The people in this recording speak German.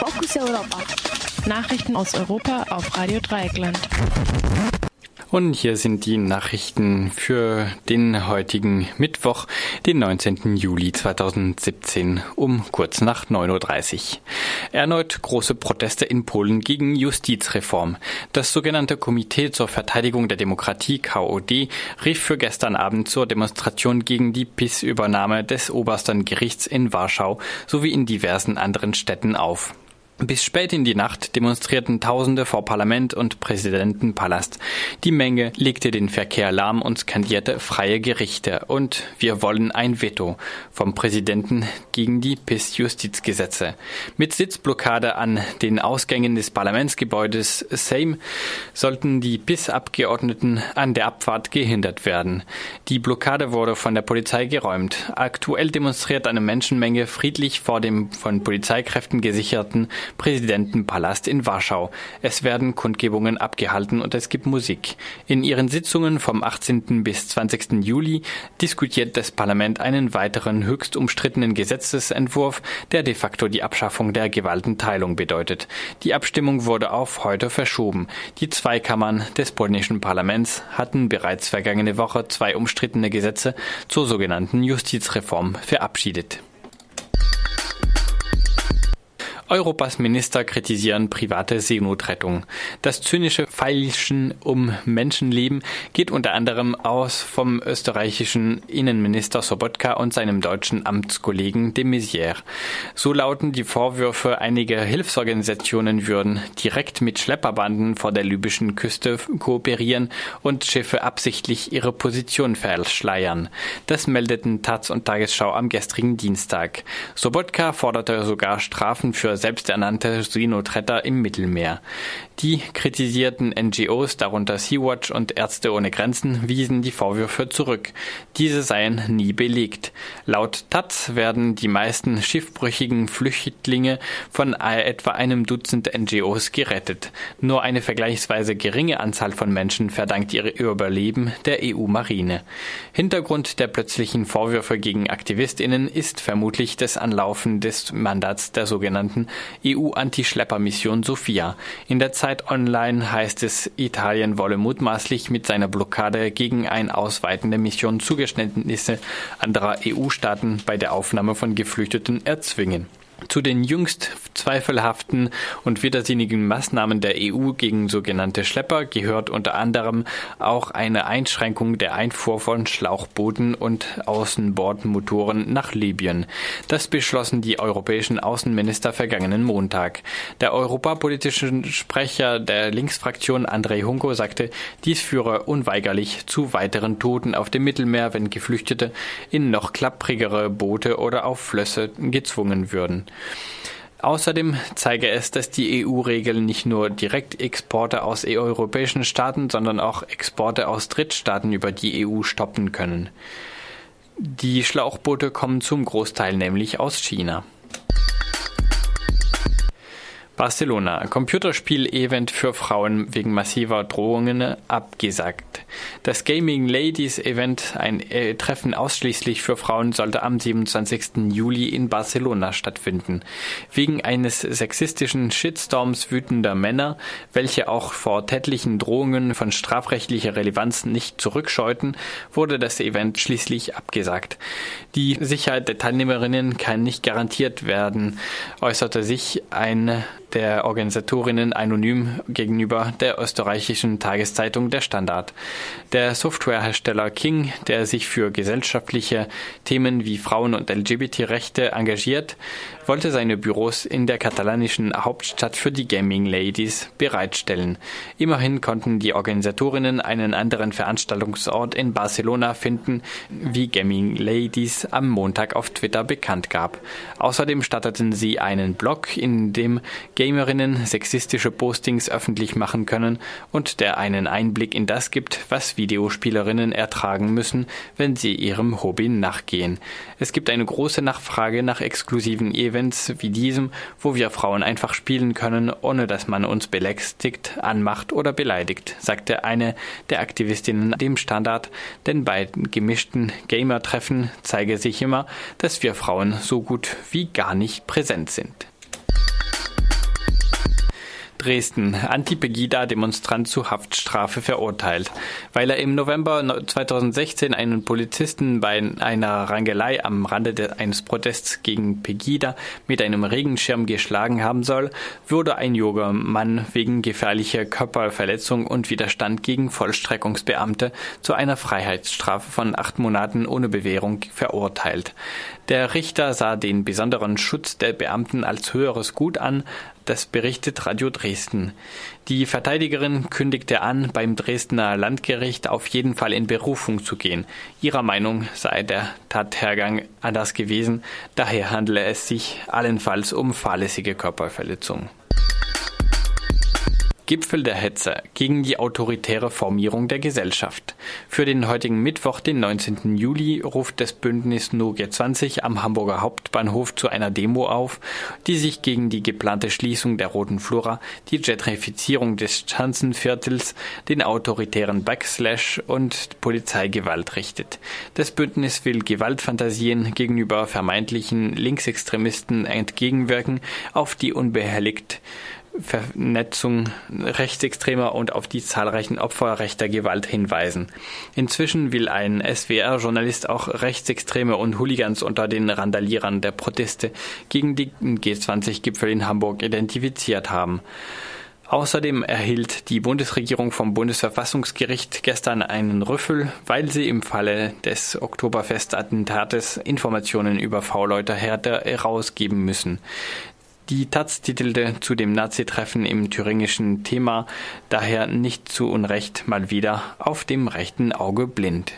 Fokus Europa. Nachrichten aus Europa auf Radio Dreieckland. Und hier sind die Nachrichten für den heutigen Mittwoch, den 19. Juli 2017 um kurz nach 9.30 Uhr. Erneut große Proteste in Polen gegen Justizreform. Das sogenannte Komitee zur Verteidigung der Demokratie KOD rief für gestern Abend zur Demonstration gegen die PIS-Übernahme des obersten Gerichts in Warschau sowie in diversen anderen Städten auf. Bis spät in die Nacht demonstrierten Tausende vor Parlament und Präsidentenpalast. Die Menge legte den Verkehr lahm und skandierte freie Gerichte und wir wollen ein Veto vom Präsidenten gegen die PIS-Justizgesetze. Mit Sitzblockade an den Ausgängen des Parlamentsgebäudes Sejm sollten die PIS-Abgeordneten an der Abfahrt gehindert werden. Die Blockade wurde von der Polizei geräumt. Aktuell demonstriert eine Menschenmenge friedlich vor dem von Polizeikräften gesicherten Präsidentenpalast in Warschau. Es werden Kundgebungen abgehalten und es gibt Musik. In ihren Sitzungen vom 18. bis 20. Juli diskutiert das Parlament einen weiteren höchst umstrittenen Gesetzesentwurf, der de facto die Abschaffung der Gewaltenteilung bedeutet. Die Abstimmung wurde auf heute verschoben. Die zwei Kammern des polnischen Parlaments hatten bereits vergangene Woche zwei umstrittene Gesetze zur sogenannten Justizreform verabschiedet. Europas Minister kritisieren private Seenotrettung. Das zynische Feilschen um Menschenleben geht unter anderem aus vom österreichischen Innenminister Sobotka und seinem deutschen Amtskollegen de Maizière. So lauten die Vorwürfe, einige Hilfsorganisationen würden direkt mit Schlepperbanden vor der libyschen Küste kooperieren und Schiffe absichtlich ihre Position verschleiern. Das meldeten Taz und Tagesschau am gestrigen Dienstag. Sobotka forderte sogar Strafen für selbsternannte Seenotretter im Mittelmeer. Die kritisierten NGOs, darunter Sea-Watch und Ärzte ohne Grenzen, wiesen die Vorwürfe zurück. Diese seien nie belegt. Laut Taz werden die meisten schiffbrüchigen Flüchtlinge von etwa einem Dutzend NGOs gerettet. Nur eine vergleichsweise geringe Anzahl von Menschen verdankt ihre Überleben der EU-Marine. Hintergrund der plötzlichen Vorwürfe gegen Aktivistinnen ist vermutlich das Anlaufen des Mandats der sogenannten EU-Anti-Schlepper-Mission Sophia. In der Zeit Online heißt es, Italien wolle mutmaßlich mit seiner Blockade gegen ein Ausweiten der Mission Zugeständnisse anderer EU-Staaten bei der Aufnahme von Geflüchteten erzwingen. Zu den jüngst zweifelhaften und widersinnigen Maßnahmen der EU gegen sogenannte Schlepper gehört unter anderem auch eine Einschränkung der Einfuhr von Schlauchbooten und Außenbordmotoren nach Libyen. Das beschlossen die europäischen Außenminister vergangenen Montag. Der europapolitische Sprecher der Linksfraktion Andrei Hunko sagte, dies führe unweigerlich zu weiteren Toten auf dem Mittelmeer, wenn Geflüchtete in noch klapprigere Boote oder auf Flösse gezwungen würden. Außerdem zeige es, dass die EU-Regeln nicht nur Direktexporte aus europäischen Staaten, sondern auch Exporte aus Drittstaaten über die EU stoppen können. Die Schlauchboote kommen zum Großteil nämlich aus China. Barcelona. Computerspiel-Event für Frauen wegen massiver Drohungen abgesagt. Das Gaming Ladies Event, ein äh, Treffen ausschließlich für Frauen, sollte am 27. Juli in Barcelona stattfinden. Wegen eines sexistischen Shitstorms wütender Männer, welche auch vor tätlichen Drohungen von strafrechtlicher Relevanz nicht zurückscheuten, wurde das Event schließlich abgesagt. Die Sicherheit der Teilnehmerinnen kann nicht garantiert werden, äußerte sich ein der Organisatorinnen anonym gegenüber der österreichischen Tageszeitung Der Standard. Der Softwarehersteller King, der sich für gesellschaftliche Themen wie Frauen- und LGBT-Rechte engagiert, wollte seine Büros in der katalanischen Hauptstadt für die Gaming Ladies bereitstellen. Immerhin konnten die Organisatorinnen einen anderen Veranstaltungsort in Barcelona finden, wie Gaming Ladies am Montag auf Twitter bekannt gab. Außerdem starteten sie einen Blog, in dem Gamerinnen sexistische Postings öffentlich machen können und der einen Einblick in das gibt, was Videospielerinnen ertragen müssen, wenn sie ihrem Hobby nachgehen. Es gibt eine große Nachfrage nach exklusiven Events Events wie diesem, wo wir Frauen einfach spielen können, ohne dass man uns belästigt, anmacht oder beleidigt, sagte eine der Aktivistinnen dem Standard, denn bei gemischten Gamer-Treffen zeige sich immer, dass wir Frauen so gut wie gar nicht präsent sind. Dresden. Anti-Pegida-Demonstrant zu Haftstrafe verurteilt, weil er im November 2016 einen Polizisten bei einer Rangelei am Rande eines Protests gegen Pegida mit einem Regenschirm geschlagen haben soll, wurde ein junger Mann wegen gefährlicher Körperverletzung und Widerstand gegen Vollstreckungsbeamte zu einer Freiheitsstrafe von acht Monaten ohne Bewährung verurteilt. Der Richter sah den besonderen Schutz der Beamten als höheres Gut an, das berichtet Radio Dresden. Die Verteidigerin kündigte an, beim Dresdner Landgericht auf jeden Fall in Berufung zu gehen. Ihrer Meinung sei der Tathergang anders gewesen, daher handele es sich allenfalls um fahrlässige Körperverletzung. Gipfel der Hetze gegen die autoritäre Formierung der Gesellschaft. Für den heutigen Mittwoch, den 19. Juli, ruft das Bündnis No G20 am Hamburger Hauptbahnhof zu einer Demo auf, die sich gegen die geplante Schließung der Roten Flora, die Gentrifizierung des Schanzenviertels, den autoritären Backslash und Polizeigewalt richtet. Das Bündnis will Gewaltfantasien gegenüber vermeintlichen Linksextremisten entgegenwirken, auf die unbehelligt Vernetzung rechtsextremer und auf die zahlreichen Opfer rechter Gewalt hinweisen. Inzwischen will ein SWR-Journalist auch Rechtsextreme und Hooligans unter den Randalierern der Proteste gegen den G20-Gipfel in Hamburg identifiziert haben. Außerdem erhielt die Bundesregierung vom Bundesverfassungsgericht gestern einen Rüffel, weil sie im Falle des Oktoberfestattentates Informationen über V-Leute hätte herausgeben müssen. Die Taz titelte zu dem Nazi-Treffen im thüringischen Thema daher nicht zu Unrecht mal wieder auf dem rechten Auge blind.